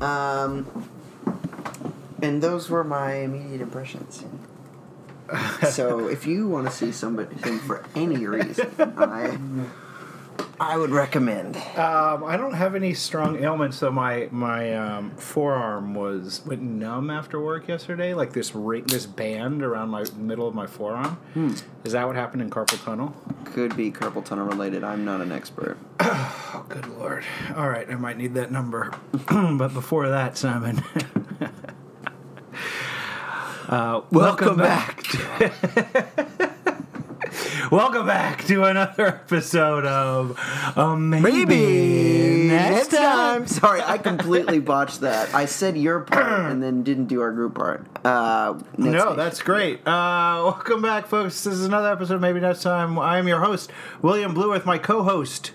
Um, and those were my immediate impressions. so if you want to see somebody for any reason, I I would recommend. Um, I don't have any strong ailments, though. My my um, forearm was went numb after work yesterday. Like this ring, this band around my middle of my forearm. Is that what happened in carpal tunnel? Could be carpal tunnel related. I'm not an expert. Oh, good lord! All right, I might need that number. but before that, Simon. uh, welcome, back. welcome back to another episode of um, maybe, next time. Sorry, I completely botched that. I said your part and then didn't do our group part. Uh, next No, station. that's great. Uh, welcome back, folks. This is another episode. Of Maybe next time. I am your host, William Blue, with my co-host,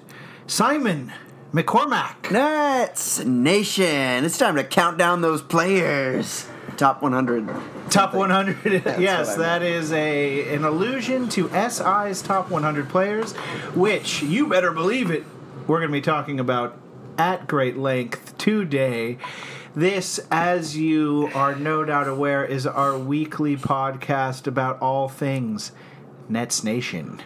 Simon McCormack. Nets Nation. It's time to count down those players. Top 100. Top something. 100. yes, that is a an allusion to SI's top 100 players, which you better believe it. We're going to be talking about at great length today. This, as you are no doubt aware, is our weekly podcast about all things Nets Nation.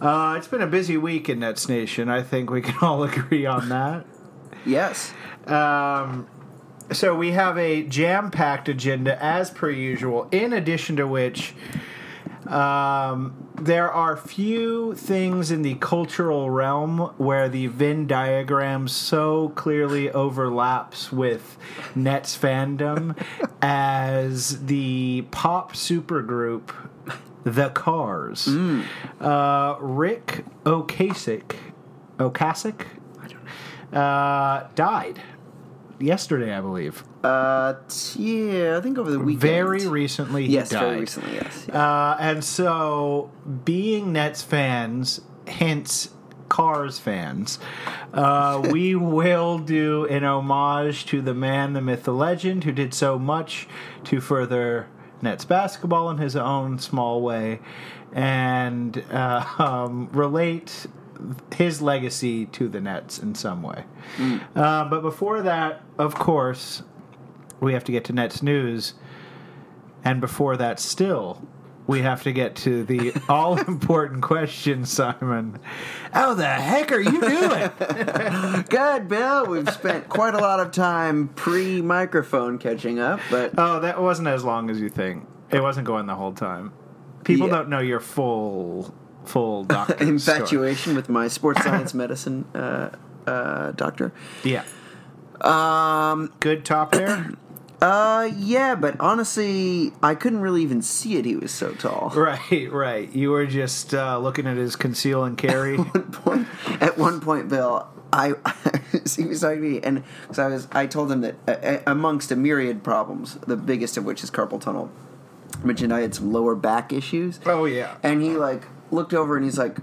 Uh, it's been a busy week in Nets Nation. I think we can all agree on that. Yes. Um, so we have a jam-packed agenda as per usual. In addition to which, um, there are few things in the cultural realm where the Venn diagram so clearly overlaps with Nets fandom as the pop supergroup The Cars. Uh, Ric Ocasek, Ocasek, uh, died yesterday, I believe. Uh, t- yeah, I think over the weekend. Very recently, Yes, died. very recently, yes. Uh, and so, being Nets fans, hence Cars fans, uh, we will do an homage to the man, the myth, the legend, who did so much to further Nets basketball in his own small way, and uh, um, relate his legacy to the Nets in some way. Uh, but before that, of course, we have to get to Nets news. And before that, still, we have to get to the all important question, Simon. How the heck are you doing? Good, Bill. We've spent quite a lot of time pre microphone catching up, but oh, that wasn't as long as you think. It wasn't going the whole time. People Yeah. don't know your full, full doctor infatuation with my sports science medicine uh, uh, doctor. Yeah, Um, good top there. uh, yeah, but honestly, I couldn't really even see it. He was so tall. right, right. You were just uh, looking at his conceal and carry. one point, at one point, Bill, I he was talking to me, and because I was, I told him that uh, amongst a myriad problems, the biggest of which is carpal tunnel, I mentioned I had some lower back issues. oh yeah. And he like looked over and he's like,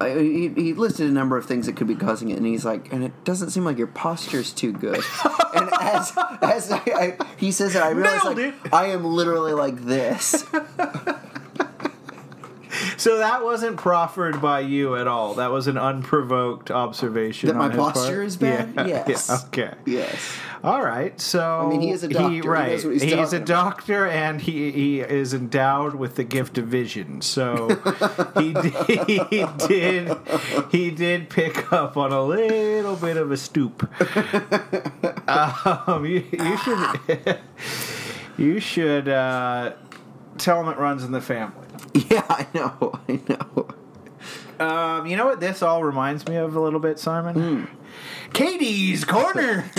I, he, he listed a number of things that could be causing it, and he's like, and it doesn't seem like your posture's too good. and as as I, I, he says it, I realize Nailed like, it. I am literally like this. So that wasn't proffered by you at all. That was an unprovoked observation. That my posture part? is bad? Yeah, Yes. yeah, okay. yes. All right. So I mean, he is a doctor. He right. what he's he's a about. doctor, and he he is endowed with the gift of vision. So he did, he did he did pick up on a little bit of a stoop. Um, you, you should you should uh, tell him it runs in the family. Yeah, I know. I know. Um, you know what this all reminds me of a little bit, Simon? Hmm. KD's Corner.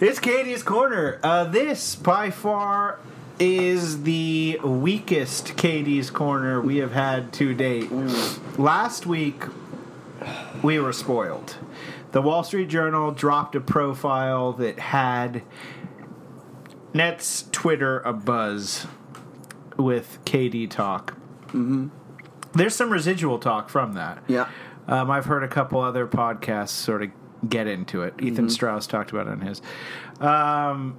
it's KD's Corner. Uh, this, by far, is the weakest KD's Corner we have had to date. Last week, we were spoiled. The Wall Street Journal dropped a profile that had Nets Twitter abuzz with KD talk. Mm-hmm. There's some residual talk from that. Yeah. Um, I've heard a couple other podcasts sort of get into it. Ethan Strauss talked about it on his. Um,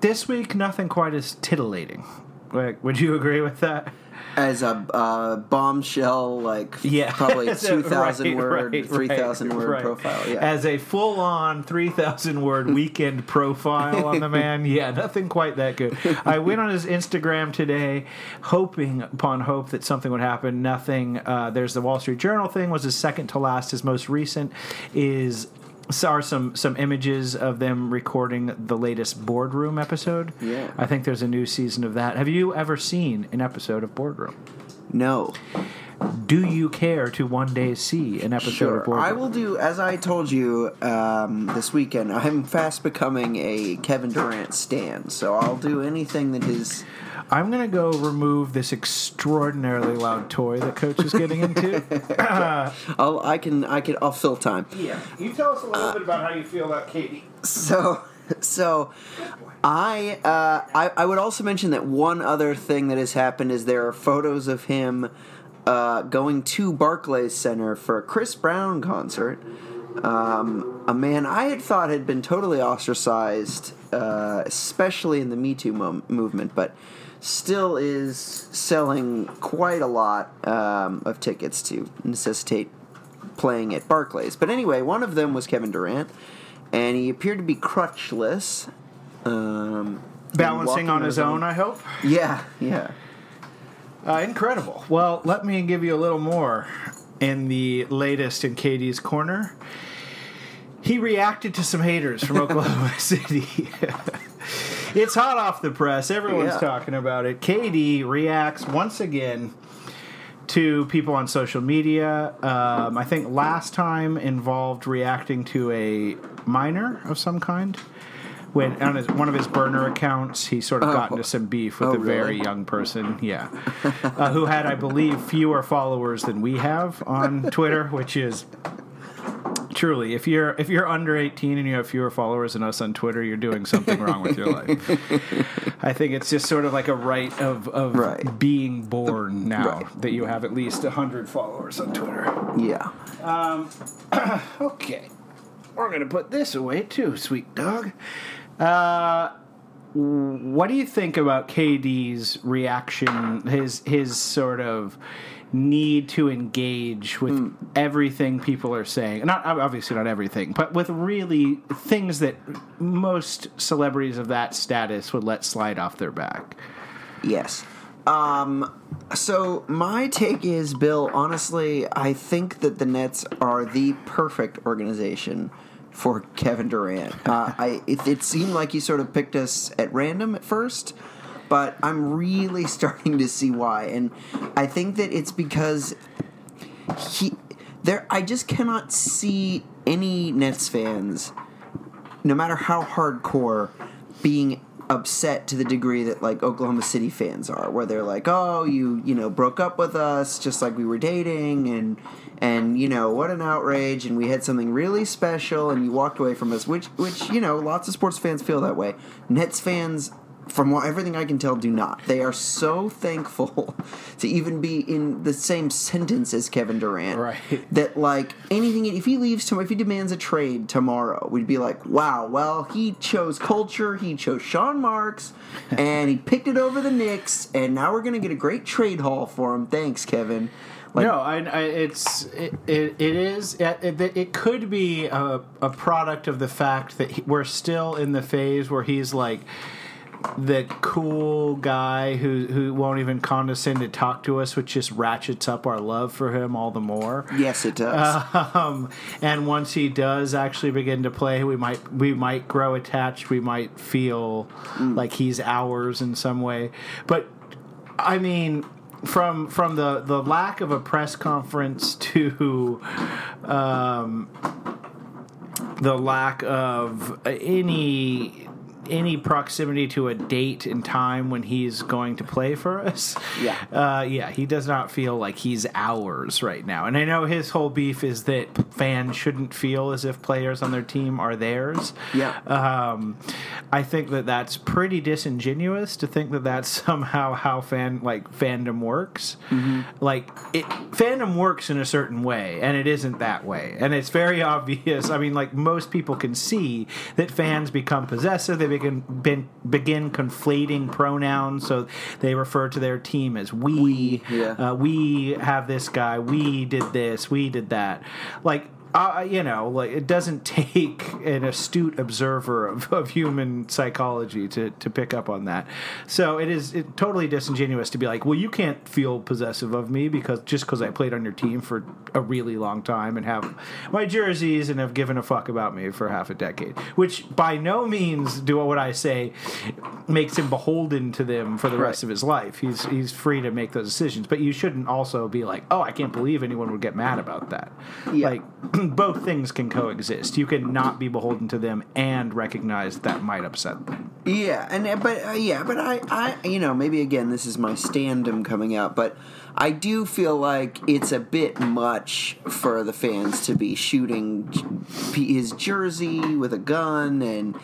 this week, nothing quite as titillating. Like, would you agree with that? As a uh, bombshell, like Yeah, probably two thousand right, word, right, three thousand right, word profile. Yeah, As a full on 3,000 word weekend profile on the man, yeah, nothing quite that good. I went on his Instagram today, hoping upon hope that something would happen. Nothing. Uh, there's the Wall Street Journal thing, was his second to last. His most recent is. Are some some images of them recording the latest boardroom episode? Yeah. I think there's a new season of that. Have you ever seen an episode of Boardroom? no, Do you care to one day see an episode of sure. Boardroom? I will do as I told you um, this weekend. I'm fast becoming a Kevin Durant stan, so I'll do anything that is. I'm gonna go remove this extraordinarily loud toy that Coach is getting into. I'll I can I can I'll fill time. yeah, you tell us a little bit about how you feel about KD. So, so I, uh, I I would also mention that one other thing that has happened is there are photos of him uh, going to Barclays Center for a Chris Brown concert. Um, a man I had thought had been totally ostracized, uh, especially in the Me Too mo- movement, but still is selling quite a lot um, of tickets to necessitate playing at Barclays. But anyway, one of them was Kevin Durant, and he appeared to be crutchless. Um, Balancing on his own, I hope. Yeah, yeah. Uh, incredible. Well, let me give you a little more in the latest in KD's corner. He reacted to some haters from Oklahoma City. it's hot off the press. Everyone's Yeah. talking about it. Katie reacts once again to people on social media. Um, I think last time involved reacting to a minor of some kind. When on his, one of his burner accounts, he sort of got Oh. into some beef with Oh, a very young person. Yeah, uh, who had, I believe, fewer followers than we have on Twitter, which is truly if you're if you're under 18 and you have fewer followers than us on Twitter, you're doing something wrong with your life. I think it's just sort of like a right of of Right. being born now Right. that you have at least 100 followers on Twitter. Yeah. Okay. We're going to put this away too, sweet dog. Uh, what do you think about KD's reaction, his his sort of need to engage with everything people are saying? Not obviously not everything, but with really things that most celebrities of that status would let slide off their back. Yes. Um, so my take is, Bill. Honestly, I think that the Nets are the perfect organization for Kevin Durant. Uh, I it, it seemed like he sort of picked us at random at first, but I'm really starting to see why, and I think that it's because he there. I just cannot see any Nets fans no matter how hardcore, being upset to the degree that like Oklahoma City fans are, where they're like, "Oh, you you know broke up with us just like we were dating," and and you know what an outrage, and we had something really special, and you walked away from us, which which you know lots of sports fans feel that way. Nets fans. From what, everything I can tell, do not. They are so thankful to even be in the same sentence as Kevin Durant Right. that like anything if he leaves tomorrow if he demands a trade tomorrow we'd be like wow well he chose culture he chose Sean Marks and he picked it over the Knicks and now we're gonna get a great trade haul for him thanks Kevin like no, I, I, it's it, it, it is it, it, it could be a, a product of the fact that he, we're still in the phase where he's like the cool guy who who won't even condescend to talk to us, which just ratchets up our love for him all the more. yes it does Um, and once he does actually begin to play, we might we might grow attached. We might feel like he's ours in some way. But I mean, from from the the lack of a press conference to um, the lack of any any proximity to a date and time when he's going to play for us. Yeah. Uh, yeah, he does not feel like he's ours right now. And I know his whole beef is that fans shouldn't feel as if players on their team are theirs. Yeah. Um, I think that that's pretty disingenuous to think that that's somehow how fan like fandom works. Like it, fandom works in a certain way, and it isn't that way. And it's very obvious. I mean, like most people can see that fans become possessive. They begin begin conflating pronouns, so they refer to their team as we. We, yeah. Uh, we have this guy. We did this. We did that. Like uh, you know, like it doesn't take an astute observer of, of human psychology to, to pick up on that. So it is it, totally disingenuous to be like, well, you can't feel possessive of me because just because I played on your team for a really long time and have my jerseys and have given a fuck about me for half a decade, which by no means do what I say makes him beholden to them for the rest Right. of his life. He's he's free to make those decisions, but you shouldn't also be like, oh, I can't believe anyone would get mad about that. Yeah. Like both things can coexist. You can not be beholden to them and recognize that might upset them. Yeah, and but uh, yeah, but I, I, you know, maybe again, this is my standum coming out, but I do feel like it's a bit much for the fans to be shooting his jersey with a gun and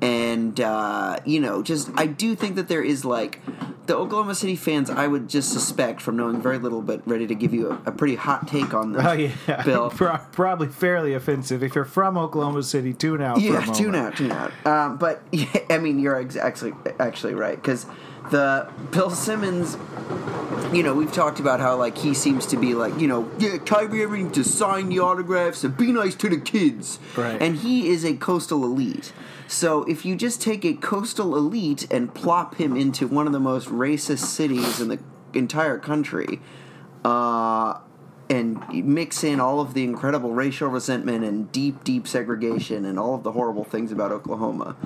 and uh, you know, just I do think that there is like the Oklahoma City fans. I would just suspect from knowing very little, but ready to give you a, a pretty hot take on this. Oh yeah, Bill. Pro- probably fairly offensive. If you're from Oklahoma City, tune out. for Yeah, tune out, tune out. Um, but yeah, I mean, you're ex- actually actually right because the Bill Simmons. You know, we've talked about how like he seems to be like you know, yeah, Kyrie Irving to sign the autographs and be nice to the kids. Right. And he is a coastal elite. So if you just take a coastal elite and plop him into one of the most racist cities in the entire country, uh, and mix in all of the incredible racial resentment and deep, deep segregation and all of the horrible things about Oklahoma,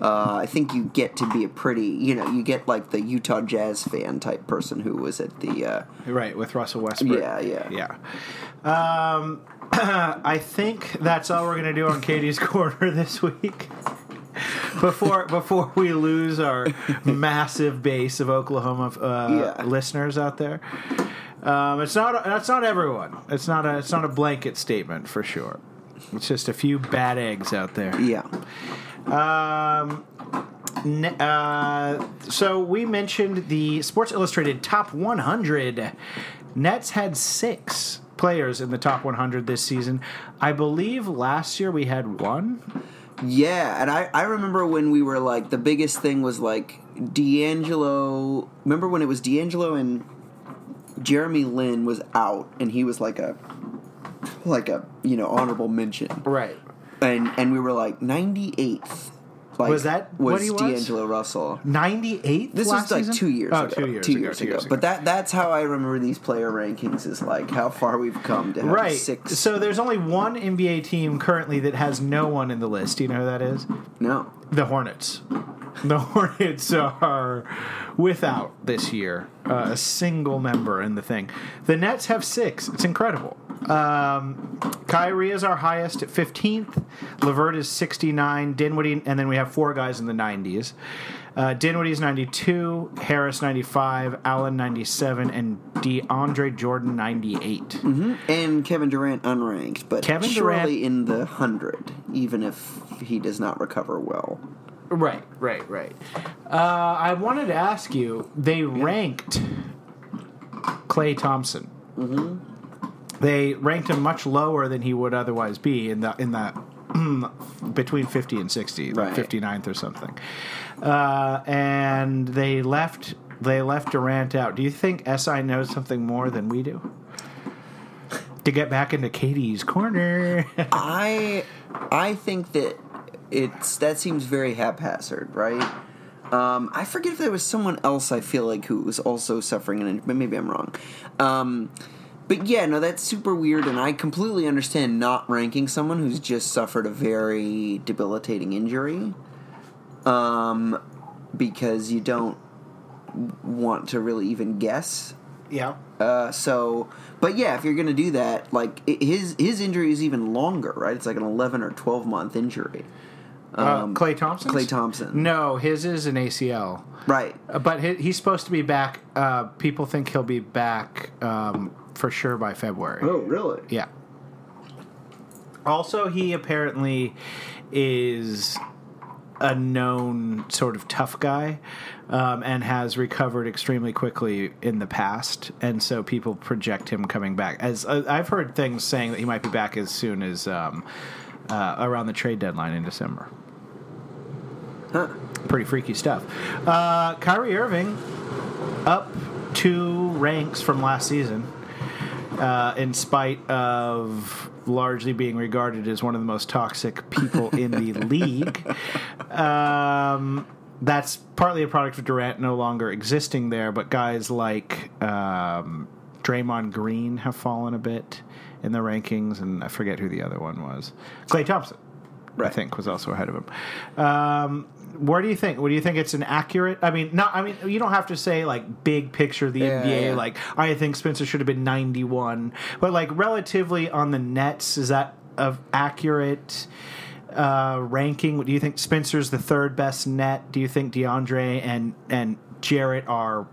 uh, I think you get to be a pretty, you know, you get like the Utah Jazz fan type person who was at the, uh, Right with Russell Westbrook. yeah, yeah, Yeah. Um, I think that's all we're gonna do on KD's corner this week. Before before we lose our massive base of Oklahoma uh, Yeah. listeners out there, um, it's not that's not everyone. It's not a it's not a blanket statement for sure. It's just a few bad eggs out there. yeah. Um, uh, so we mentioned the Sports Illustrated Top 100. Nets had six players in the top 100 this season. I believe last year we had one. Yeah, and I, I remember when we were like the biggest thing was like D'Angelo. Remember when it was D'Angelo and Jeremy Lin was out, and he was like a like a you know honorable mention, Right. and and we were like ninety eighth. Like, Was that was what he was? D'Angelo Russell? 98 This last was like season? two years oh, ago. two years two ago. years two ago. years But that that's how I remember these player rankings is like how far we've come to have Right. six. So there's only one NBA team currently that has no one in the list. Do you know who that is? no. The Hornets. The Hornets are without this year uh, a single member in the thing. The Nets have six. It's incredible. Um, Kyrie is our highest at 15th. LeVert is 69. Dinwiddie, and then we have four guys in the 90s. Uh, Dinwiddie's 92, Harris 95, Allen 97, and DeAndre Jordan 98. And Kevin Durant unranked, but Kevin surely Durant- in the hundred, even if he does not recover well. Right, right, right. Uh, I wanted to ask you. They ranked Klay Thompson. Mm-hmm. They ranked him much lower than he would otherwise be in the in that between fifty and sixty, like 59th or something. Uh, and they left they left Durant out. Do you think SI knows something more than we do? To get back into KD's corner. I I think that it's that seems very haphazard, right? Um, I forget if there was someone else I feel like who was also suffering an but maybe I'm wrong. Um, but yeah, no, that's super weird, and I completely understand not ranking someone who's just suffered a very debilitating injury. Um, because you don't want to really even guess yeah. uh, so, but yeah, if you're gonna do that, like i his his injury is even longer, right? It's like an eleven or twelve month injury. Uh, Klay Thompson. Klay Thompson, No, his is an ACL. right? Uh, But he, he's supposed to be back. Uh, people think he'll be back um, for sure by February. Oh, really? Yeah. Also, he apparently is a known sort of tough guy um, and has recovered extremely quickly in the past. And so people project him coming back. As uh, I've heard things saying that he might be back as soon as um, uh, around the trade deadline in December. Huh. Pretty freaky stuff. Uh, Kyrie Irving up two ranks from last season, uh, in spite of largely being regarded as one of the most toxic people in the league. Um, that's partly a product of Durant no longer existing there, but guys like um, Draymond Green have fallen a bit in the rankings, and I forget who the other one was. Klay Thompson. I think was also ahead of him. Um, where do you think? What do you think? It's an accurate. I mean, not. I mean, you don't have to say like big picture of the Yeah, NBA. yeah. Like I think Spencer should have been ninety one, but like relatively on the Nets, is that of accurate? Uh, ranking. Do you think Spencer's the third best net? Do you think DeAndre and and Jarrett are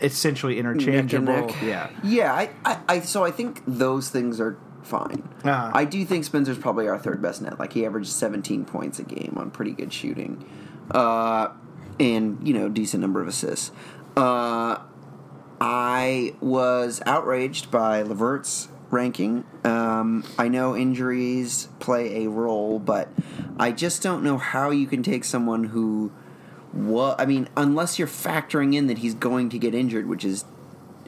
essentially interchangeable? Yeah. Yeah, I, I, I so I think those things are fine. Uh-huh. I do think Spencer's probably our third best net. Like he averaged 17 points a game on pretty good shooting, uh, and you know decent number of assists. Uh, I was outraged by LeVert's ranking. Um, I know injuries play a role, but I just don't know how you can take someone who, what I mean, unless you're factoring in that he's going to get injured, which is,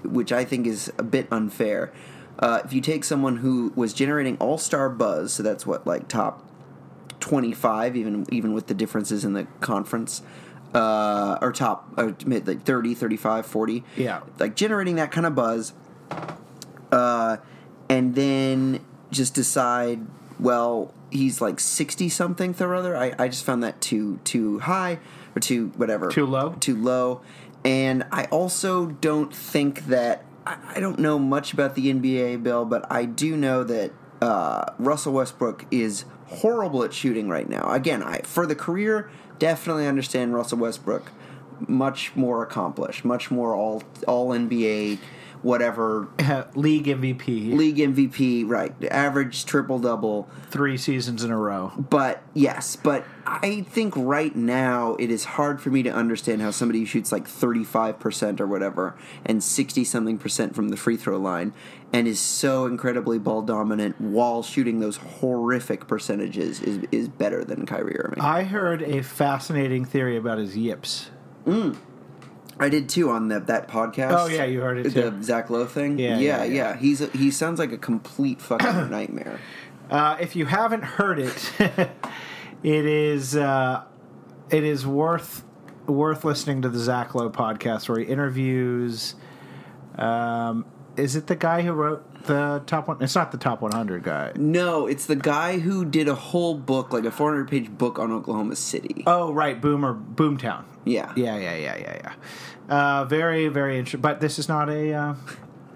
which I think is a bit unfair. Uh, if you take someone who was generating all star buzz, so that's what like top 25 even even with the differences in the conference uh, or top uh, mid like 30 35 40 Yeah. like generating that kind of buzz uh, and then just decide well he's like 60 something or other I, I just found that too too high or too whatever Too low? too low and i also don't think that i, I don't know much about the nba bill but i do know that uh, russell westbrook is horrible at shooting right now. Again i for the career definitely understand russell westbrook. Much more accomplished much more all all nba whatever. League MVP, league mvp right. Average triple double. Three seasons in a row. but yes, but I think right now it is hard for me to understand how somebody shoots like 35% or whatever and 60 something percent from the free throw line and is so incredibly ball dominant while shooting those horrific percentages is, is better than Kyrie Irving. I heard a fascinating theory about his yips. I did too on the, that podcast. Oh, yeah, you heard it The too. Zach Lowe thing. Yeah, yeah, yeah, yeah. He's a, he sounds like a complete fucking nightmare. Uh, if you haven't heard it, it is uh, it is worth worth listening to the Zach Lowe podcast where he interviews. Um, is it the guy who wrote the top one? It's not the top 100 guy. No, it's the guy who did a whole book, like a 400 page book on Oklahoma City. Oh, right, Boomer Boomtown. yeah. Yeah, yeah, yeah, yeah, yeah. Uh, very, very interesting. But this is not a uh,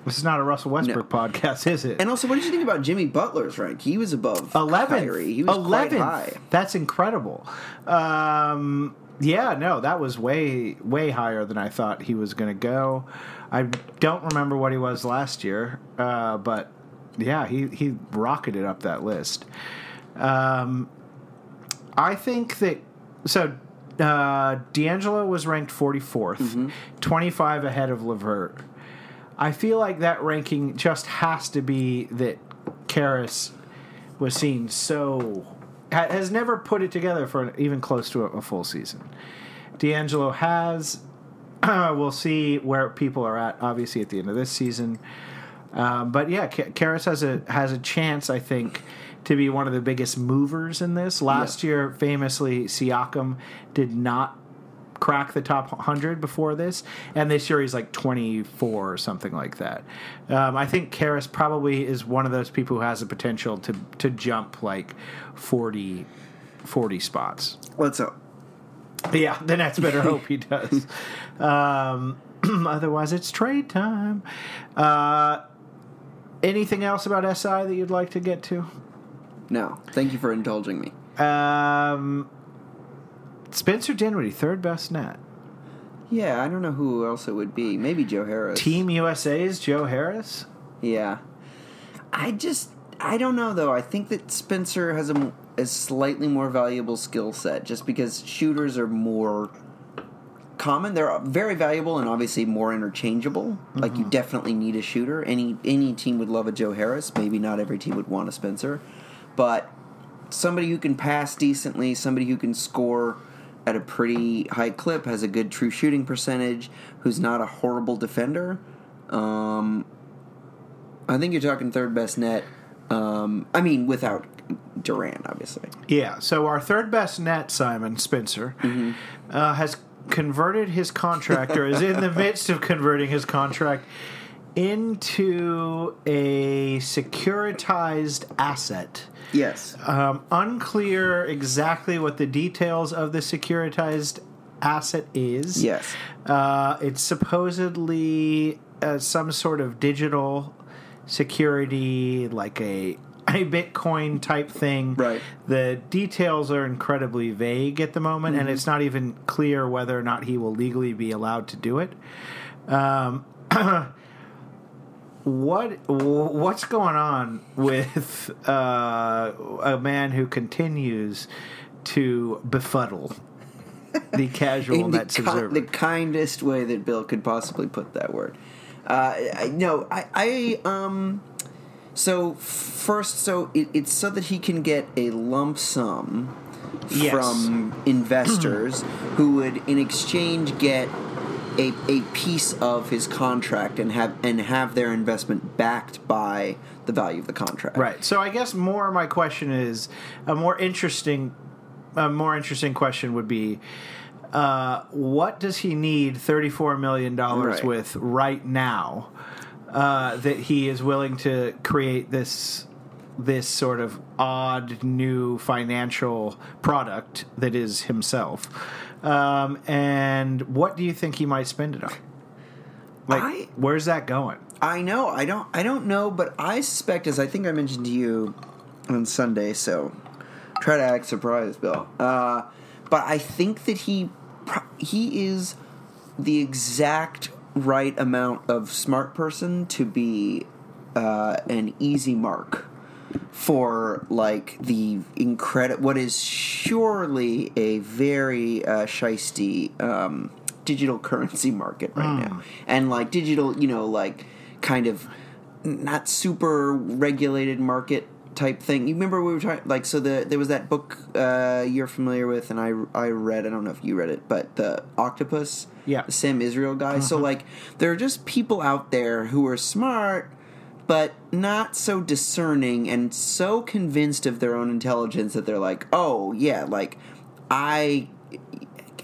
this is not a Russell Westbrook podcast, is it? And also, what did you think about Jimmy Butler's rank? He was above. Kyrie. He was quite high. That's incredible. Um, yeah, no, that was way way higher than I thought he was going to go. I don't remember what he was last year, uh, but yeah, he he rocketed up that list. Um, I think that so. Uh, D'Angelo was ranked 44th, Mm-hmm. 25 ahead of LeVert. I feel like that ranking just has to be that Caris was seen so has never put it together for even close to a, a full season. D'Angelo has. we'll see where people are at. Obviously, at the end of this season, um, but yeah, Ka- Caris has a has a chance. I think to be one of the biggest movers in this. Last year, famously, Siakam did not crack the top 100 before this, and this year he's like 24 or something like that. Um, I think Caris probably is one of those people who has the potential to to jump like 40, 40 spots. Let's hope. Yeah, the Nets better hope he does. Um, otherwise, it's trade time. Uh, anything else about SI that you'd like to get to? No, thank you for indulging me. Um, Spencer Dinwiddie, third best net. Yeah, I don't know who else it would be. Maybe Joe Harris. Team USA's Joe Harris. Yeah. I just I don't know though. I think that Spencer has a slightly more valuable skill set just because shooters are more common. They're very valuable and obviously more interchangeable. Like you mm-hmm. definitely need a shooter. Any any team would love a Joe Harris. Maybe not every team would want a Spencer, but somebody who can pass decently, somebody who can score at a pretty high clip, has a good true shooting percentage, who's not a horrible defender. Um, I think you're talking third best net. Um, I mean, without Durant, obviously. Yeah. So our third best net, Simon Spencer, Mm-hmm. uh, has converted his contract, or is in the midst of converting his contract into a securitized asset. Yes. Um, unclear exactly what the details of the securitized asset is. Yes. Uh, it's supposedly uh, some sort of digital security, like a a Bitcoin type thing. Right. The details are incredibly vague at the moment, and it's not even clear whether or not he will legally be allowed to do it. Um, what what's going on with uh, a man who continues to befuddle the casual in the, Nets ki- observer? the kindest way that Bill could possibly put that word. Uh, I, no, I, I, um, so first, so it, it's so that he can get a lump sum Yes. from investors who would, in exchange, get a, a piece of his contract and have and have their investment backed by the value of the contract. Right. So I guess more my question is a more interesting a more interesting question would be uh, what does he need thirty four million dollars Right. with right now uh, that he is willing to create this this sort of odd new financial product that is himself um, and what do you think he might spend it on like I- where's that going I know. I don't. I don't know, but I suspect, as I think I mentioned to you on Sunday, so try to act surprised, Bill. Uh, but I think that he he is the exact right amount of smart person to be uh, an easy mark for like the incredible what is surely a very uh, shisty um, digital currency market right now. And like digital you know like kind of not super regulated market type thing. You remember we were talking like so the there was that book uh, you're familiar with and I, I read i don't know if you read it but the octopus Yeah. the sam israel guy. So like there are just people out there who are smart but not so discerning and so convinced of their own intelligence that they're like, oh, yeah, like I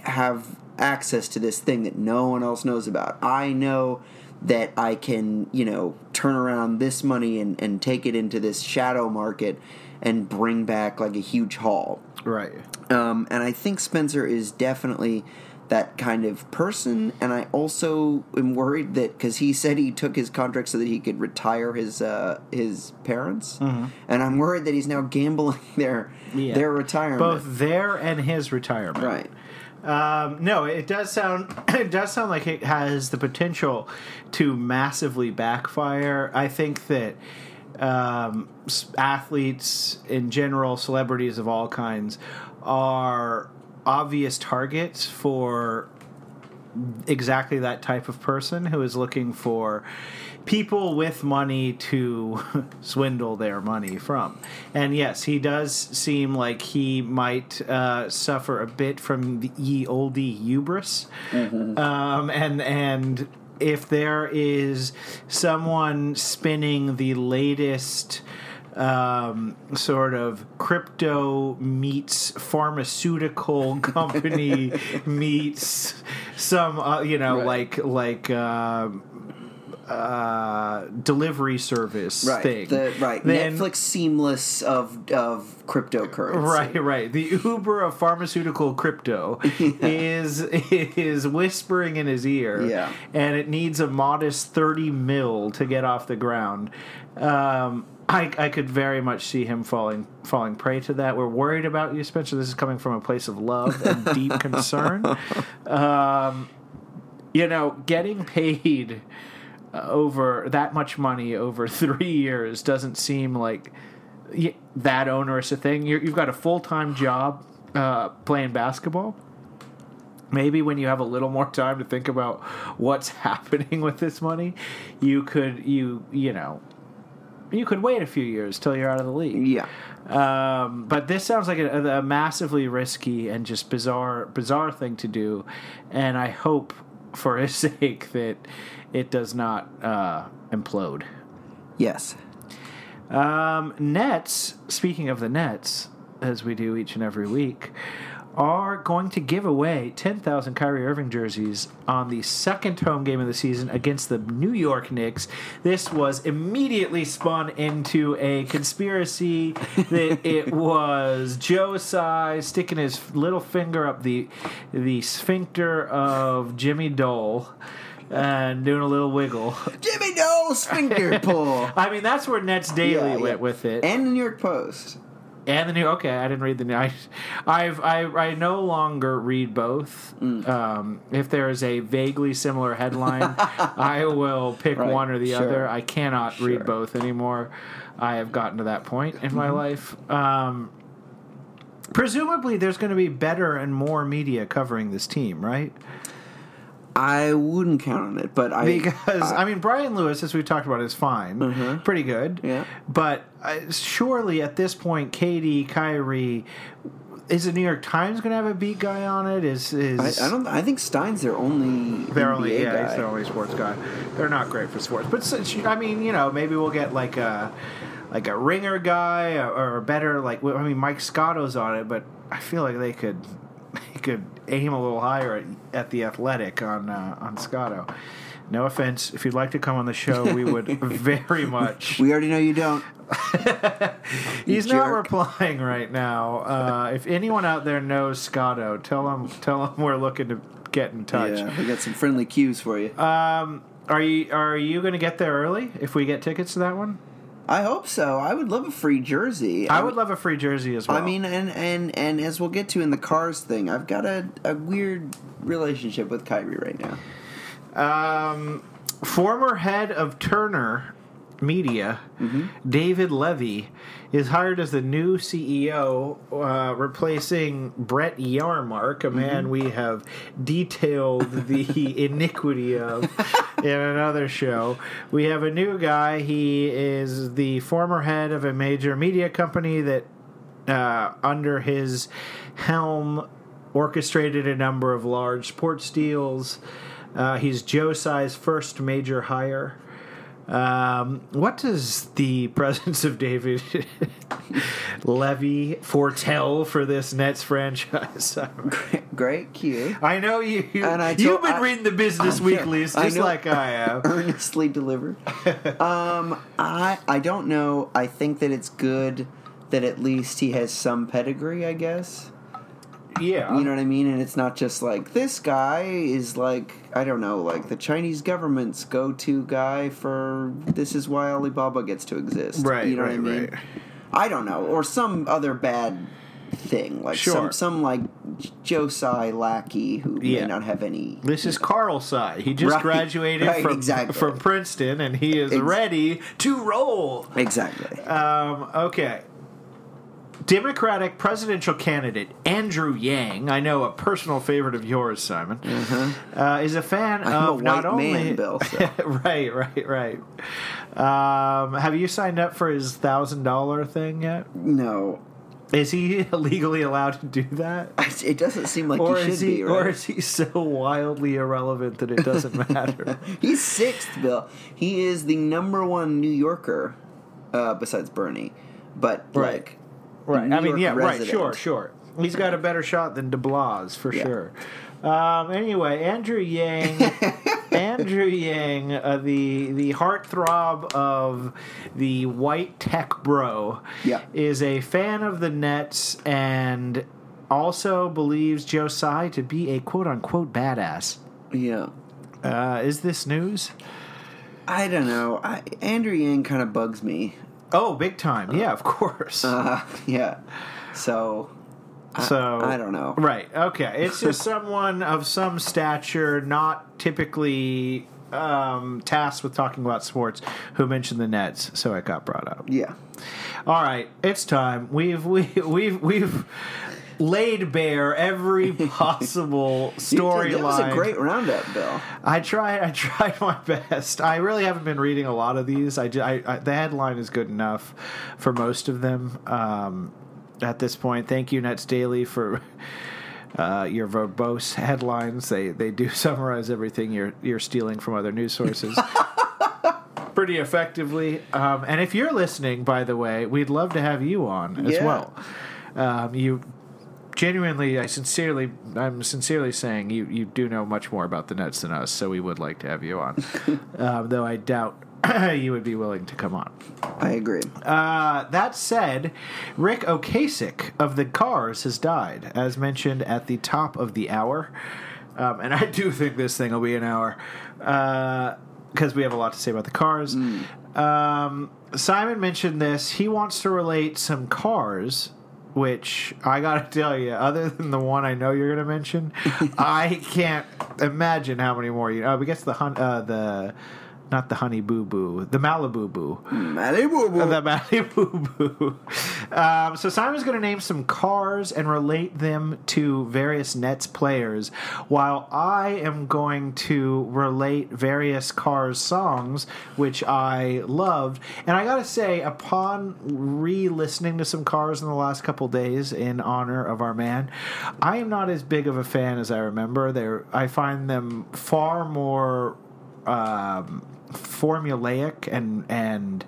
have access to this thing that no one else knows about. I know that I can, you know, turn around this money and, and take it into this shadow market and bring back like a huge haul. right Um, and I think Spencer is definitely that kind of person. And I also am worried that because he said he took his contract so that he could retire his uh, his parents, and I'm worried that he's now gambling their Yeah. their retirement. both their and his retirement right. Um, no, it does sound it does sound like it has the potential to massively backfire. I think that um, athletes in general, celebrities of all kinds, are obvious targets for exactly that type of person who is looking for people with money to swindle their money from. And yes, he does seem like he might uh, suffer a bit from the ye olde hubris. Um, and and if there is someone spinning the latest um, sort of crypto meets pharmaceutical company meets some uh, you know Right. like like um uh, delivery service Right. thing The right then- Netflix seamless of of cryptocurrency. Right, right. The Uber of pharmaceutical crypto is is whispering in his ear, Yeah. and it needs a modest thirty mil to get off the ground. Um, I, I could very much see him falling falling prey to that. We're worried about you, Spencer. This is coming from a place of love and deep concern. Um, you know, getting paid uh, over that much money over three years doesn't seem like that onerous a thing. You're, you've got a full time job uh, playing basketball. Maybe when you have a little more time to think about what's happening with this money, you could you you know you could wait a few years till you're out of the league. Yeah. Um, but this sounds like a, a massively risky and just bizarre, bizarre thing to do, and I hope for his sake that it does not uh, implode. Yes. Um, Nets, speaking of the Nets, as we do each and every week, are going to give away 10,000 Kyrie Irving jerseys on the second home game of the season against the New York Knicks. This was immediately spun into a conspiracy that it was Joe Tsai sticking his little finger up the the sphincter of Jimmy Dole and doing a little wiggle. Jimmy Dole sphincter pull. I mean, that's where Nets Daily Yeah, went yeah. with it. And the New York Post. And the new okay, I didn't read the new. I, I've I I no longer read both. Mm. Um, if there is a vaguely similar headline, I will pick Right, one or the sure. other. I cannot Sure. Mm-hmm. read both anymore. I have gotten to that point in my life. Um, presumably, there's going to be better and more media covering this team, right? I wouldn't count on it, but I Because I mean, Brian Lewis, as we've talked about, is fine, pretty good. Mm-hmm. Yeah. But uh, surely at this point, KD, Kyrie, is the New York Times going to have a beat guy on it? Is is I, I don't. I think Stein's their only. They're NBA only yeah, guy. he's their only sports guy. They're not great for sports, but since, I mean, you know, maybe we'll get like a like a ringer guy or, or a better like. I mean, Mike Scotto's on it, but I feel like they could they could aim a little higher at, at the athletic on uh, on Scotto. No offense, if you'd like to come on the show, we would very much. We already know you don't. He's not replying right now. Uh, if anyone out there knows Scotto, tell him tell him we're looking to get in touch. Yeah, we got some friendly cues for you. Um, are you are you going to get there early if we get tickets to that one? I hope so. I would love a free jersey. I would love a free jersey as well. I mean, and and and as we'll get to in the cars thing, I've got a, a weird relationship with Kyrie right now. um, former head of Turner Media, David Levy, is hired as the new CEO, uh, replacing Brett Yormark, a man we have detailed the iniquity of in another show. We have a new guy. He is the former head of a major media company that, uh, under his helm, orchestrated a number of large sports deals. Uh, he's Joe Tsai's first major hire. Um, what does the presence of David Levy foretell for this Nets franchise? Great cue. I know you. you And I you've been I- reading the business I weeklies I just know. like I have. Earnestly delivered. um, I I don't know. I think that it's good that at least he has some pedigree. I guess. Yeah, You know what I mean? And it's not just like this guy is like I don't know, like the Chinese government's go-to guy for this is why Alibaba gets to exist. Right, You know right, what I mean? right. I don't know, or some other bad thing, like Sure. some some like Joe Tsai lackey who Yeah. may not have any. This is Carl Sai. He just Right, graduated right, from exactly. from Princeton, and he is Ex- ready to roll. Exactly. Um, okay. Democratic presidential candidate Andrew Yang, I know a personal favorite of yours, Simon, uh, is a fan Mm-hmm. I'm a of not white only man, Bill, so. right, right, right. Um, have you signed up for his thousand dollar thing yet? No, Is he legally allowed to do that? it doesn't seem like Or he should is he, be. or is he so wildly irrelevant that it doesn't matter? He's sixth, Bill. He is the number one New Yorker, uh, besides Bernie. But Right. like, Right. New I mean, York yeah, right. Sure, sure. He's got a better shot than De Blas for Yeah. sure. Um, anyway, Andrew Yang, Andrew Yang, uh, the the heartthrob of the white tech bro, Yeah. is a fan of the Nets and also believes Joe Tsai to be a quote unquote badass. yeah. Uh, is this news? I don't know. I, Andrew Yang kind of bugs me. Oh, big time! Yeah, of course. Uh, yeah. So, I, So I don't know. Right. Okay. It's just someone of some stature, not typically um, tasked with talking about sports, who mentioned the Nets. So it got brought up. Yeah. All right, it's time. We've we we've we've laid bare every possible storyline. That was a great roundup, Bill. I tried. I tried my best. I really haven't been reading a lot of these. I, I, I the headline is good enough for most of them. Um, at this point, thank you, Nets Daily, for uh, your verbose headlines. They they do summarize everything you're you're stealing from other news sources. Pretty effectively, um, and if you're listening, by the way, we'd love to have you on as Yeah. well. Um, you genuinely, I sincerely, I'm sincerely saying you, you do know much more about the Nets than us, so we would like to have you on. um, though I doubt you would be willing to come on. I agree. Uh, that said, Ric Ocasek of the Cars has died, as mentioned at the top of the hour. Um, and I do think this thing will be an hour because we have a lot to say about the cars. Um, Simon mentioned this. He wants to relate some cars. Which I gotta tell you, other than the one I know you're gonna mention, I can't imagine how many more you. know, I guess the hun- uh, the not the honey boo boo, the Malibu boo. Malibu. Boo. The Malibu Boo. Um, so Simon's going to name some cars and relate them to various Nets players, while I am going to relate various Cars songs, which I loved. And I got to say, upon re-listening to some Cars in the last couple days in honor of our man, I am not as big of a fan as I remember. They're, I find them far more um, formulaic and and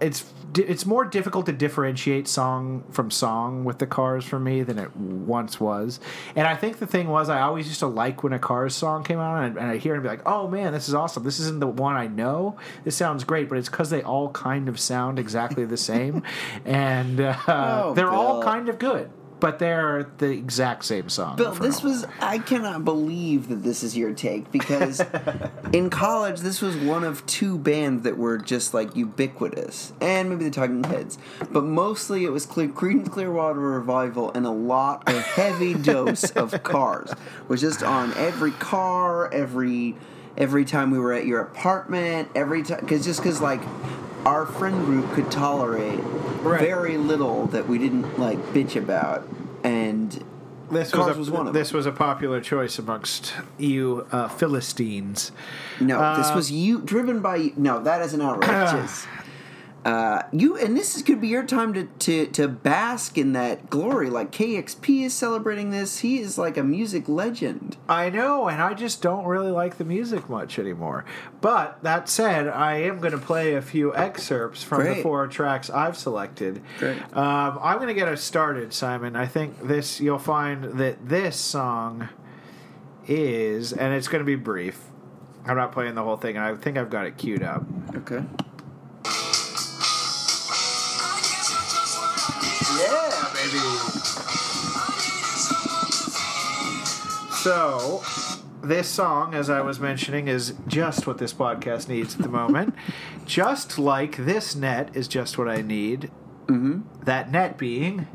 it's it's more difficult to differentiate song from song with the cars for me than it once was. And I think the thing was I always used to like when a Cars song came out and, and I hear it and be like, "Oh man, this is awesome. This isn't the one I know. This sounds great." But it's because they all kind of sound exactly the same, and uh, Oh, they're all kind of good. But they're the exact same song. Bill, this was I cannot believe that this is your take because in college this was one of two bands that were just like ubiquitous, and maybe the Talking Heads, but mostly it was Cle- Creedence Clearwater Revival and a lot of heavy dose of Cars was just on every car, every every time we were at your apartment, every time because just because like our friend group could tolerate Right. very little that we didn't like bitch about and This Cars was, a, was one of this them. was a popular choice amongst you uh, Philistines. No, Uh, this was you driven by no. That is an outrageous. uh, you and this is, could be your time to, to to bask in that glory. Like KXP is celebrating this. He is like a music legend. I know, and I just don't really like the music much anymore. But that said, I am going to play a few excerpts from the four tracks I've selected. Great. Um, I'm going to get us started, Simon. I think this you'll find that this song is, and it's going to be brief. I'm not playing the whole thing, and I think I've got it queued up. Okay. So, this song, as I was mentioning, is just what this podcast needs at the moment. just like this net is just what I need. Mm-hmm. That net being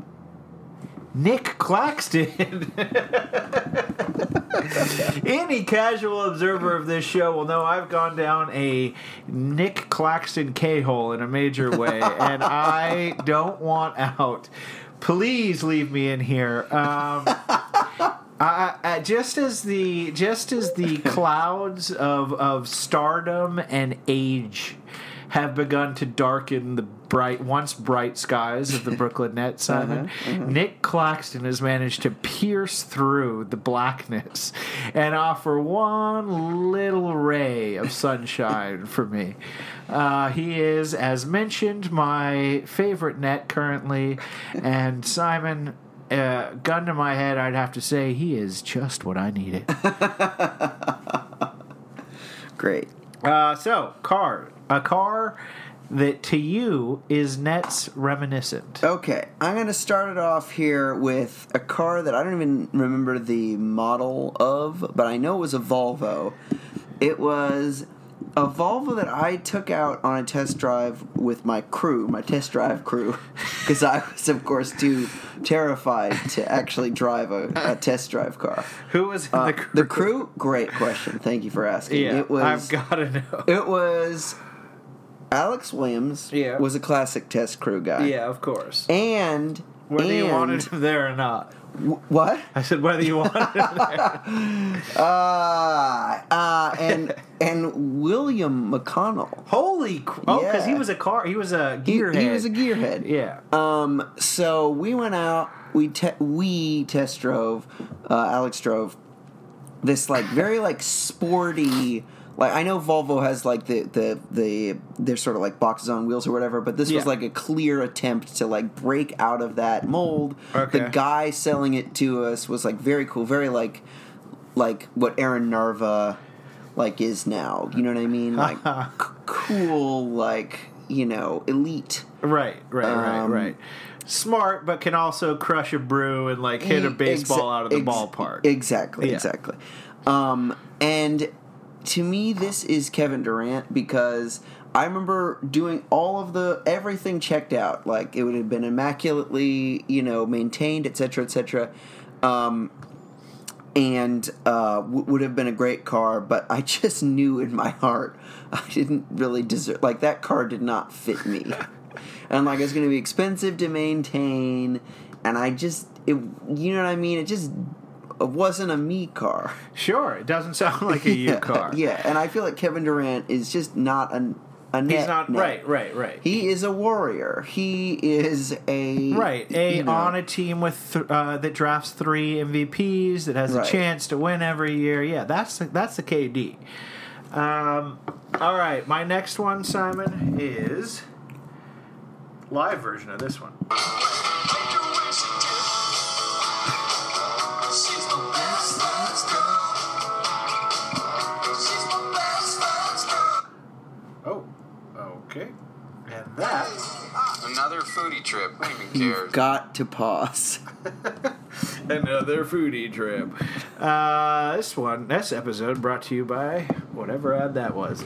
Nick Claxton. Any casual observer of this show will know I've gone down a Nick Claxton K hole in a major way, and I don't want out. Please leave me in here. Um, uh, uh, just as the just as the clouds of of stardom and age have begun to darken the bright once bright skies of the Brooklyn Nets, Simon, Nick Claxton has managed to pierce through the blackness and offer one little ray of sunshine for me. Uh, he is, as mentioned, my favorite net currently, and Simon uh, gun to my head, I'd have to say he is just what I needed. Great. uh, so, car. A car that to you is Nets reminiscent. Okay, I'm going to start it off here with a car that I don't even remember the model of, but I know it was a Volvo. It was a Volvo that I took out on a test drive with my crew, my test drive crew, because I was, of course, too terrified to actually drive a, a test drive car. Who was in Uh, the crew? the crew, great question. Thank you for asking. Yeah, it was I've got to know. it was Alex Williams Yeah. was a classic test crew guy. yeah, of course. And Whether you wanted him there or not. Wh- what? I said whether you him there. Uh, uh, and and William McConnell. Holy! Cr- oh, because he was a car. He was a He, he was a gearhead. Yeah. Um. So we went out. We te- we test drove. Uh, Alex drove this like very like sporty. Like I know Volvo has like the the the they're sort of like boxes on wheels or whatever, but this was like a clear attempt to like break out of that mold. Okay. The guy selling it to us was like very cool, very like like what Aaron Narva like is now. You know what I mean? Like c- cool, like you know, elite. Right, right, right, Um, right. Smart, but can also crush a brew and like hit a baseball exa- out of the ex- ballpark. Exactly, Yeah. exactly. Um, and to me, this is Kevin Durant because I remember doing all of the everything checked out. Like it would have been immaculately, you know, maintained, etc., etc. Um, and uh, w- would have been a great car, but I just knew in my heart I didn't really deserve. Like that car did not fit me, and like it's going to be expensive to maintain, and I just, it, you know what I mean? It just wasn't a me car. Sure, it doesn't sound like a you yeah, car. Yeah, and I feel like Kevin Durant is just not a. a net, He's not net. right, right, right. He is a warrior. He is a Right, a you know, on a team with th- uh, that drafts three MVPs that has Right. a chance to win every year. Yeah, that's that's the KD. Um, all right, my next one, Simon, is live version of this one. That. Another foodie trip. Who even You've got to pause. Another foodie trip. Uh, this one, this episode brought to you by whatever ad that was.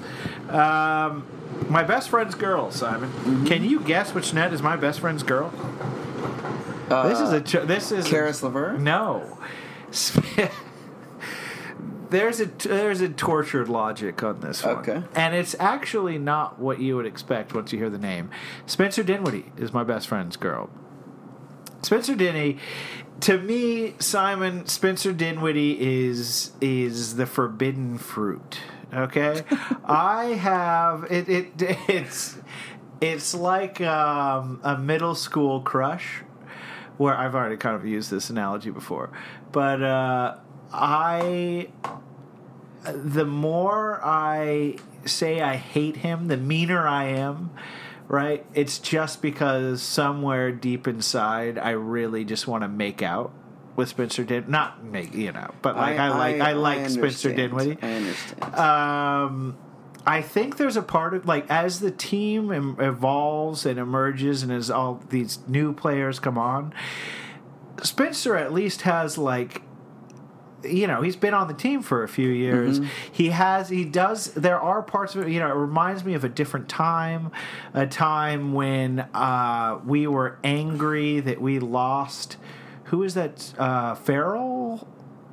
Um, my best friend's girl, Simon. Mm-hmm. Can you guess which net is my best friend's girl? this is a. Ch- this is. a- Caris LeVert? no. There's a there's a tortured logic on this one, Okay. and it's actually not what you would expect once you hear the name. Spencer Dinwiddie is my best friend's girl. Spencer Dinwiddie, to me, Simon Spencer Dinwiddie is is the forbidden fruit. Okay, I have it. It it's it's like um, a middle school crush, where I've already kind of used this analogy before, but uh, I the more I say I hate him, the meaner I am. Right? It's just because somewhere deep inside, I really just want to make out with Spencer Din. Not make, you know, but like I, like I, like Spencer understand. Dinwiddie. I understand. Um, I think there's a part of like as the team em- evolves and emerges, and as all these new players come on, Spencer at least has like you know he's been on the team for a few years. He has he does there are parts of it you know it reminds me of a different time a time when uh we were angry that we lost who is that uh Ferrell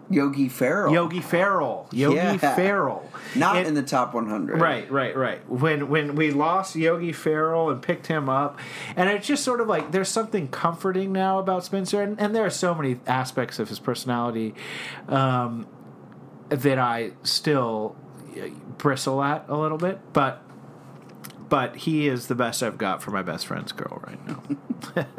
Yogi Ferrell. yogi Ferrell yogi Yeah. Ferrell Not It- in the top 100. Right, right, right. When when we lost Yogi Ferrell and picked him up, and it's just sort of like there's something comforting now about Spencer, and, and there are so many aspects of his personality um, that I still bristle at a little bit, but but he is the best I've got for my best friend's girl right now.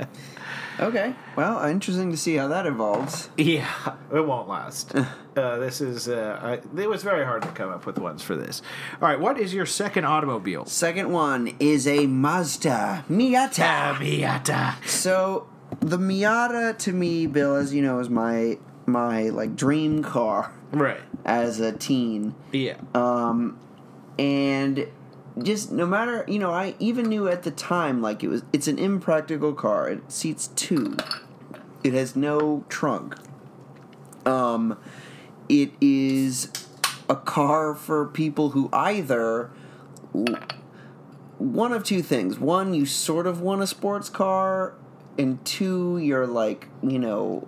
Okay. Well, interesting to see how that evolves. yeah, it won't last. Uh, this is uh, I, it was very hard to come up with ones for this. All right, what is your second automobile? Second one is a Mazda Miata. Miata. So the Miata to me, Bill, as you know, is my my like dream car Right. as a teen. Yeah. um, and just no matter you know i even knew at the time like it was it's an impractical car. It seats two. It has no trunk. Um it is a car for people who either one of two things. One you sort of want a sports car and two you're like you know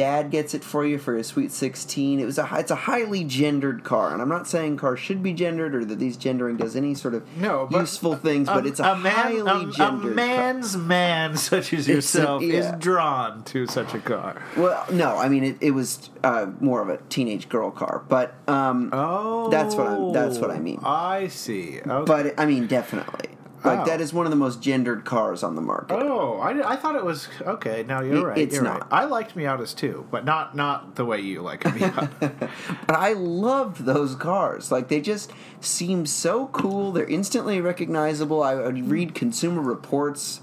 dad gets it for you for his sweet sixteen. It was a it's a highly gendered car, and I'm not saying cars should be gendered or that these gendering does any sort of No, useful things, but it's a, highly a, a gendered. car. man's man such as a- yourself yeah. is drawn to such a car. Well, no, I mean it, it was uh, more of a teenage girl car, but um, Oh, That's what I'm- that's what I mean. I see. Okay. but I mean definitely like Oh. that is one of the most gendered cars on the market. Oh, I, I thought it was okay. Now you're right. it's you're not. right. I liked Miatas too, but not not the way you like a Miata. But I loved those cars. Like they just seem so cool. They're instantly recognizable. I would read Consumer Reports,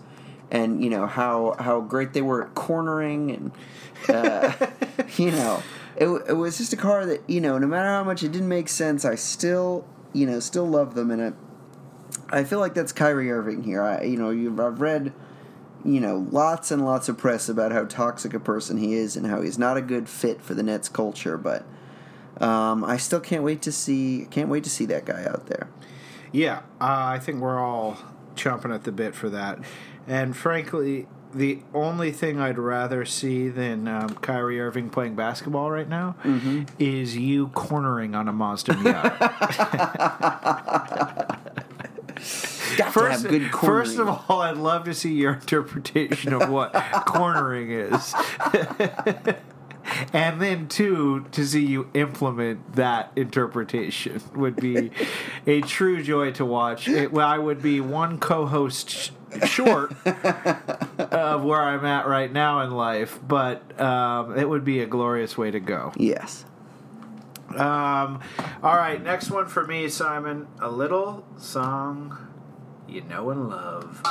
and you know how how great they were at cornering, and uh, you know it, it was just a car that you know no matter how much it didn't make sense, I still you know still love them, and it. I feel like that's Kyrie Irving here. I you know you've I've read you know, lots and lots of press about how toxic a person he is and how he's not a good fit for the Nets culture, but um, I still can't wait to see can't wait to see that guy out there. yeah, uh, I think we're all chomping at the bit for that. And frankly, the only thing I'd rather see than um, Kyrie Irving playing basketball right now Mm-hmm. is you cornering on a Mazda Miata. Got First, to have good first of all, I'd love to see your interpretation of what cornering is. and then, two, to see you implement that interpretation would be a true joy to watch. It, well, I would be one co host sh- short of where I'm at right now in life, but um, it would be a glorious way to go. yes. Um, all right, next one for me, Simon. A little song you know and love.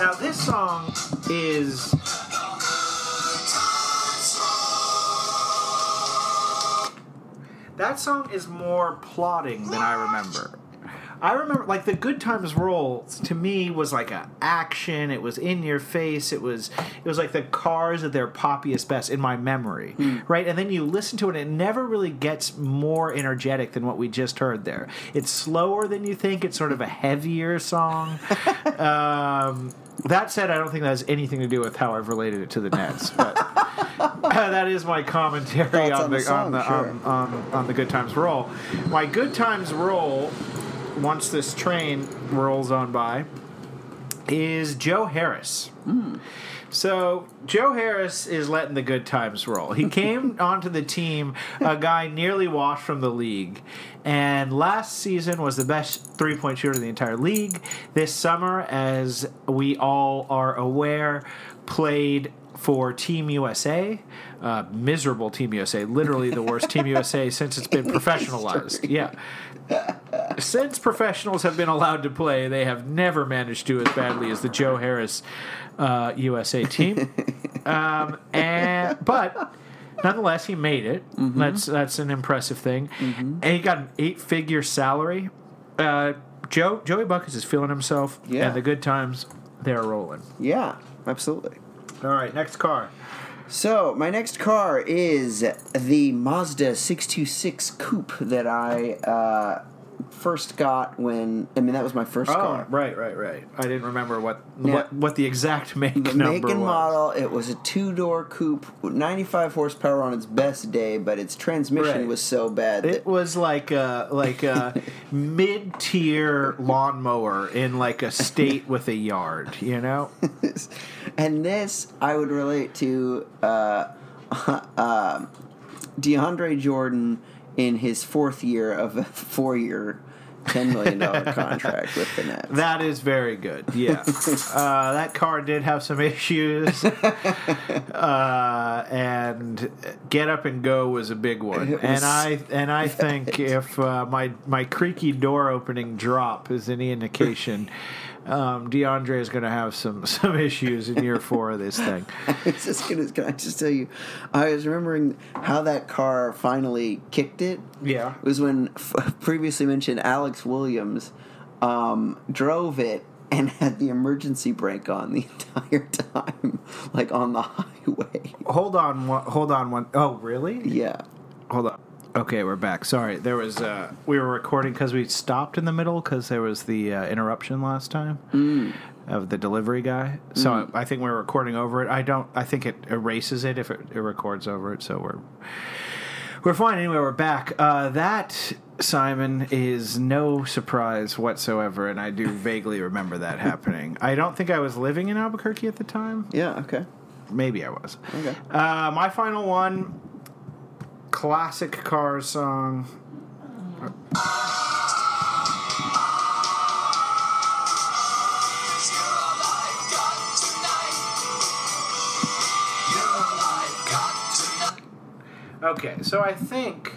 Now, this song is. That song is more plotting than I remember. I remember, like the Good Times Roll to me was like a action. It was in your face. It was it was like the Cars at their poppiest best in my memory, right? And then you listen to it, and it never really gets more energetic than what we just heard there. It's slower than you think. It's sort of a heavier song. um, that said, I don't think that has anything to do with how I've related it to the Nets, but that is my commentary on, on the, the song, on the sure. on, on, on the Good Times Roll. My Good Times Roll, once this train rolls on by, is Joe Harris. So Joe Harris is letting the good times roll. He came onto the team, a guy nearly washed from the league, and last season was the best three point shooter in the entire league. This summer, as we all are aware, played for Team USA, uh, miserable Team USA, literally the worst Team USA since it's been professionalized. Yeah. Since professionals have been allowed to play, they have never managed to as badly as the Joe Harris uh, USA team. um, and but nonetheless, he made it. Mm-hmm. That's that's an impressive thing. And he got an eight-figure salary. Uh, Joe Joey Buckets is feeling himself, Yeah. and the good times they're rolling. Yeah, absolutely. All right, next car. So my next car is the Mazda 626 Coupe that I uh, first got when I mean that was my first Oh, car. right, right, right. I didn't remember what what what the exact make The number make and was. model. It was a two door coupe, with 95 horsepower on its best day, but its transmission Right. was so bad It was like a like a mid tier lawnmower in like a state with a yard, you know? and this I would relate to uh, um DeAndre Jordan in his fourth year of a four year, $10 million contract with the Nets. That is very good. Yeah, uh, that car did have some issues, uh, and get up and go was a big one. And I and I think if uh, my my creaky door opening drop is any indication, um, DeAndre is going to have some some issues in year four of this thing. I was just gonna, can I just tell you, I was remembering how that car finally kicked it. Yeah. It was when f- previously mentioned Alex Williams um, drove it and had the emergency brake on the entire time, like on the highway. Hold on, hold on one. Oh, really? Yeah. Hold on. Okay, we're back. Sorry, there was uh, we were recording because we stopped in the middle because there was the uh, interruption last time of the delivery guy. So I, I think we we're recording over it. I don't. I think it erases it if it, it records over it. So we're we're fine anyway. We're back. Uh, that Simon is no surprise whatsoever, and I do vaguely remember that happening. I don't think I was living in Albuquerque at the time. Yeah. Okay. Maybe I was. Okay. Uh, my final one, classic Cars song. Okay, so I think,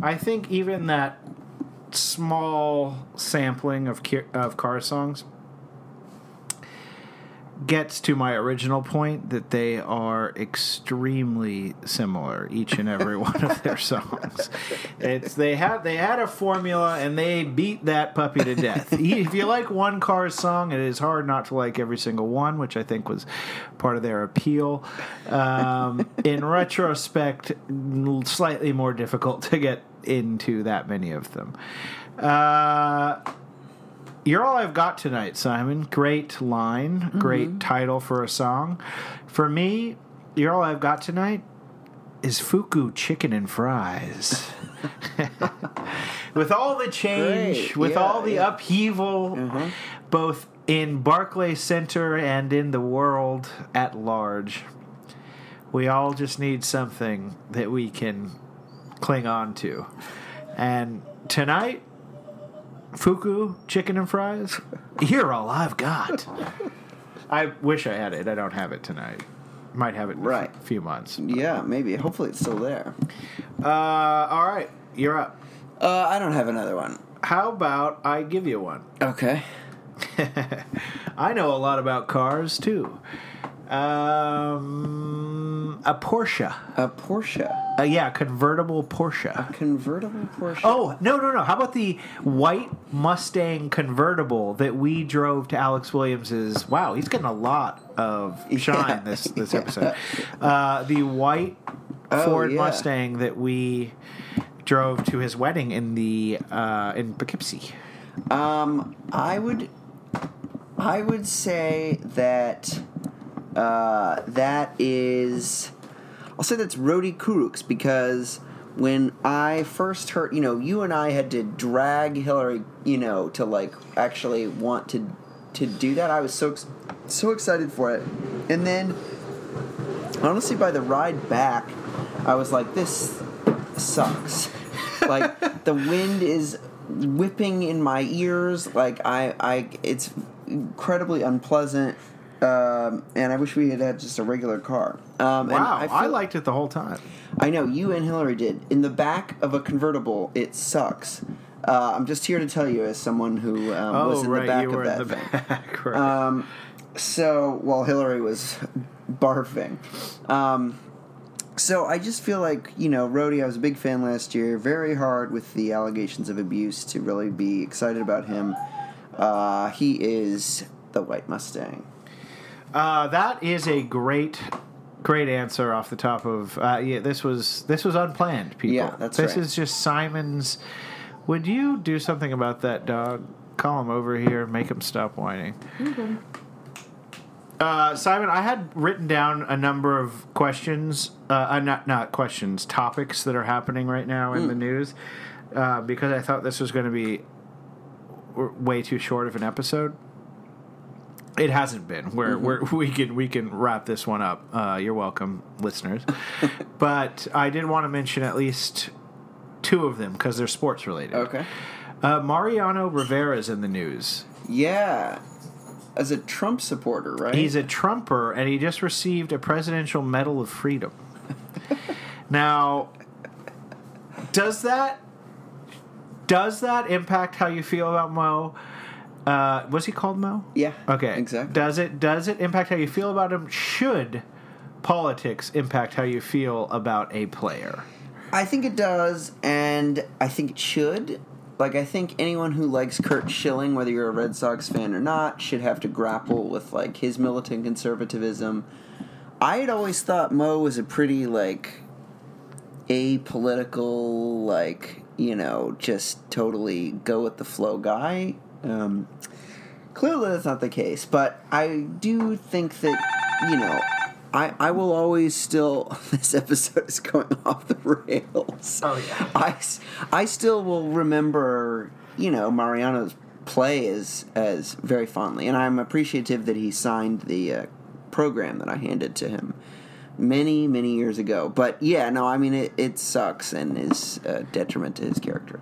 I think even that small sampling of of car songs gets to my original point that they are extremely similar each and every one of their songs. It's they had they had a formula and they beat that puppy to death. If you like one Cars song it is hard not to like every single one which i think was part of their appeal. Um, in retrospect slightly more difficult to get into that many of them. Uh, you're all I've got tonight, Simon. Great line, great mm-hmm. title for a song. For me, you're all I've got tonight is Fuku chicken and fries. with all the change, Great, with yeah, all the yeah. upheaval, uh-huh. both in Barclays Center and in the world at large, we all just need something that we can cling on to. And tonight, Fuku chicken and fries. You're all I've got. I wish I had it. I don't have it tonight. Might have it in Right. a few months. Yeah. Maybe. Hopefully, it's still there. Uh, all right, you're up. Uh, I don't have another one. How about I give you one? Okay. I know a lot about cars too. Um, a Porsche. A Porsche. Uh, yeah, convertible Porsche. A Convertible Porsche. Oh no no no! How about the white Mustang convertible that we drove to Alex Williams's? Wow, he's getting a lot of shine Yeah, this this yeah. episode. Uh, the white Oh, Ford yeah. Mustang that we drove to his wedding in the uh, in Poughkeepsie. Um, I would, I would say that, uh, that is, I'll say that's Rodi Kurucs because when I first heard, you know, you and I had to drag Hillary, you know, to like actually want to to do that. I was so so excited for it, and then honestly, by the ride back, I was like, this sucks. like the wind is whipping in my ears. Like I, I, it's incredibly unpleasant. Um, and I wish we had had just a regular car. Um, Wow, I, I, liked it the whole time. I know you and Hillary did. In the back of a convertible, it sucks. Uh, I'm just here to tell you, as someone who um, Oh was in right, the back you of were that in the thing. back. right. Um, so while Hillary was barfing, um, so I just feel like you know, Rodi. I was a big fan last year. Very hard with the allegations of abuse to really be excited about him. Uh, he is the White Mustang. Uh, that is a great, great answer off the top of. Uh, yeah, this was this was unplanned, people. Yeah, that's this right. is just Simon's. Would you do something about that dog? Call him over here. Make him stop whining. Uh, Simon, I had written down a number of questions, uh, uh, not not questions, topics that are happening right now in the news, uh, because I thought this was going to be w- way too short of an episode. It hasn't been. Where we're, we can we can wrap this one up. Uh, you're welcome, listeners. but I did want to mention at least two of them because they're sports related. Okay. Uh, Mariano Rivera's in the news. Yeah. As a Trump supporter, right? He's a Trumper, and he just received a Presidential Medal of Freedom. now, does that does that impact how you feel about Mo? Uh, was he called Mo? yeah. Okay. Exactly. Does it does it impact how you feel about him? Should politics impact how you feel about a player? I think it does, and I think it should. Like, I think anyone who likes Curt Schilling, whether you're a Red Sox fan or not, should have to grapple with like his militant conservatism. I had always thought Mo was a pretty like apolitical, like you know, just totally go with the flow guy. Um, clearly, that's not the case. But I do think that you know. I, I will always still. This episode is going off the rails. Oh, yeah. I, I still will remember, you know, Mariano's play as as very fondly, and I'm appreciative that he signed the uh, program that I handed to him many many years ago. But yeah, no, I mean it, it sucks and is a detriment to his character.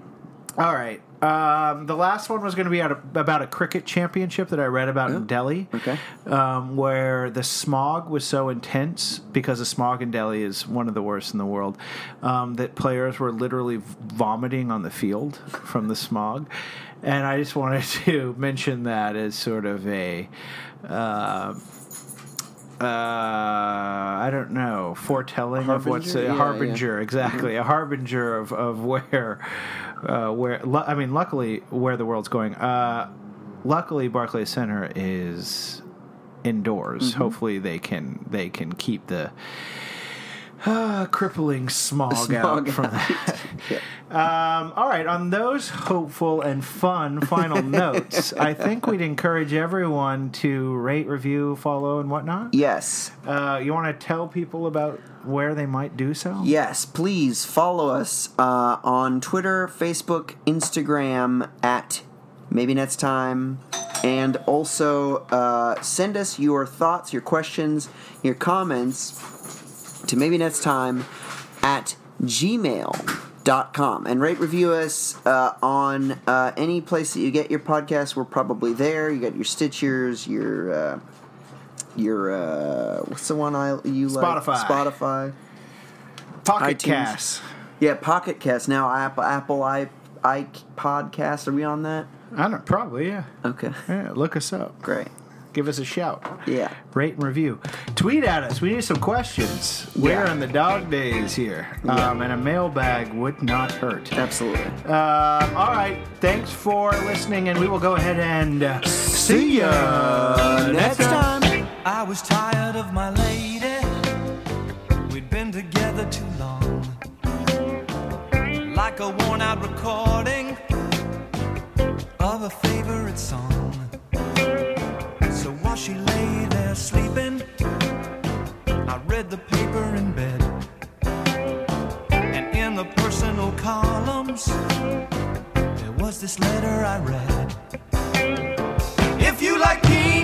All right. Um, the last one was going to be of, about a cricket championship that I read about in Delhi. okay. Um, where the smog was so intense because the smog in Delhi is one of the worst in the world um, that players were literally vomiting on the field from the smog. And I just wanted to mention that as sort of a. Uh, uh, I don't know, foretelling of what's Harbinger? a Yeah, Mm-hmm. harbinger, exactly, a harbinger of, of where, uh, where, I mean, luckily, where the world's going. Uh, luckily, Barclays Center is indoors. Mm-hmm. Hopefully, they can they can keep the crippling smog, Smog out from out. that. Yeah. Um, all right, on those hopeful and fun final notes, I think we'd encourage everyone to rate, review, follow, and whatnot. Yes. Uh, you want to tell people about where they might do so? Yes, please follow us uh, on Twitter, Facebook, Instagram at maybe next time, and also uh, send us your thoughts, your questions, your comments to maybe next time at gmail.com and rate review us uh, on uh, any place that you get your podcast we're probably there you got your stitchers your uh, your uh, what's the one I you like Spotify. Spotify Pocket iTunes. Cast. yeah, Pocket Cast now. Apple, Apple i i podcast. Are we on that? I don't probably yeah. Okay, Yeah, look us up. great. Give us a shout. Yeah, Rate and review. Tweet at us. We need some questions. Where Yeah. in the dog days here? Yeah. Um, and a mailbag would not hurt. absolutely. Um, all right. Thanks for listening, and we will go ahead and uh, see ya Next time. I was tired of my lady. We'd been together too long. Like a worn out recording of a favorite song. She lay there sleeping, I read the paper in bed. And in the personal columns, there was this letter I read. If you like me,